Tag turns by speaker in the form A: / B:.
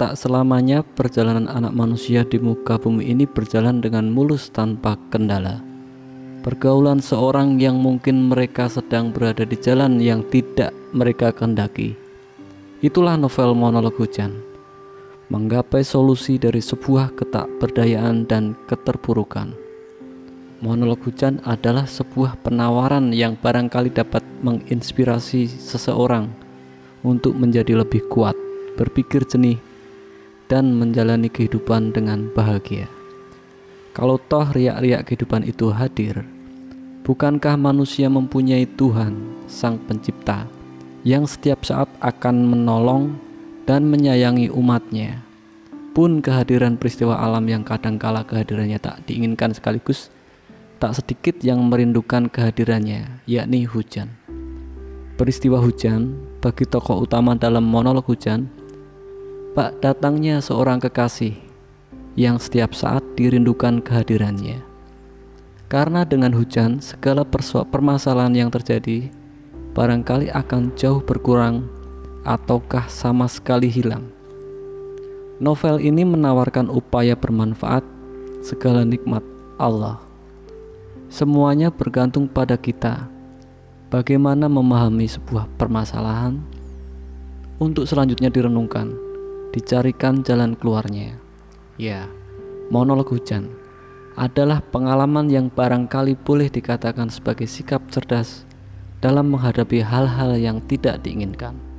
A: tak selamanya perjalanan anak manusia di muka bumi ini berjalan dengan mulus tanpa kendala. Pergaulan seorang yang mungkin mereka sedang berada di jalan yang tidak mereka kehendaki. Itulah novel monolog hujan. Menggapai solusi dari sebuah ketakberdayaan dan keterpurukan. Monolog hujan adalah sebuah penawaran yang barangkali dapat menginspirasi seseorang untuk menjadi lebih kuat, berpikir jernih, dan menjalani kehidupan dengan bahagia. Kalau toh riak-riak kehidupan itu hadir, bukankah manusia mempunyai Tuhan, Sang Pencipta, yang setiap saat akan menolong dan menyayangi umatnya? Pun kehadiran peristiwa alam yang kadangkala kehadirannya tak diinginkan sekaligus, tak sedikit yang merindukan kehadirannya, yakni hujan. Peristiwa hujan bagi tokoh utama dalam monolog hujan, Pak datangnya seorang kekasih yang setiap saat dirindukan kehadirannya. Karena dengan hujan, segala permasalahan yang terjadi barangkali akan jauh berkurang ataukah sama sekali hilang. Novel ini menawarkan upaya bermanfaat segala nikmat Allah Semuanya bergantung pada kita. Bagaimana memahami sebuah permasalahan untuk selanjutnya direnungkan, dicarikan jalan keluarnya. Ya, monolog hujan adalah pengalaman yang barangkali boleh dikatakan sebagai sikap cerdas dalam menghadapi hal-hal yang tidak diinginkan.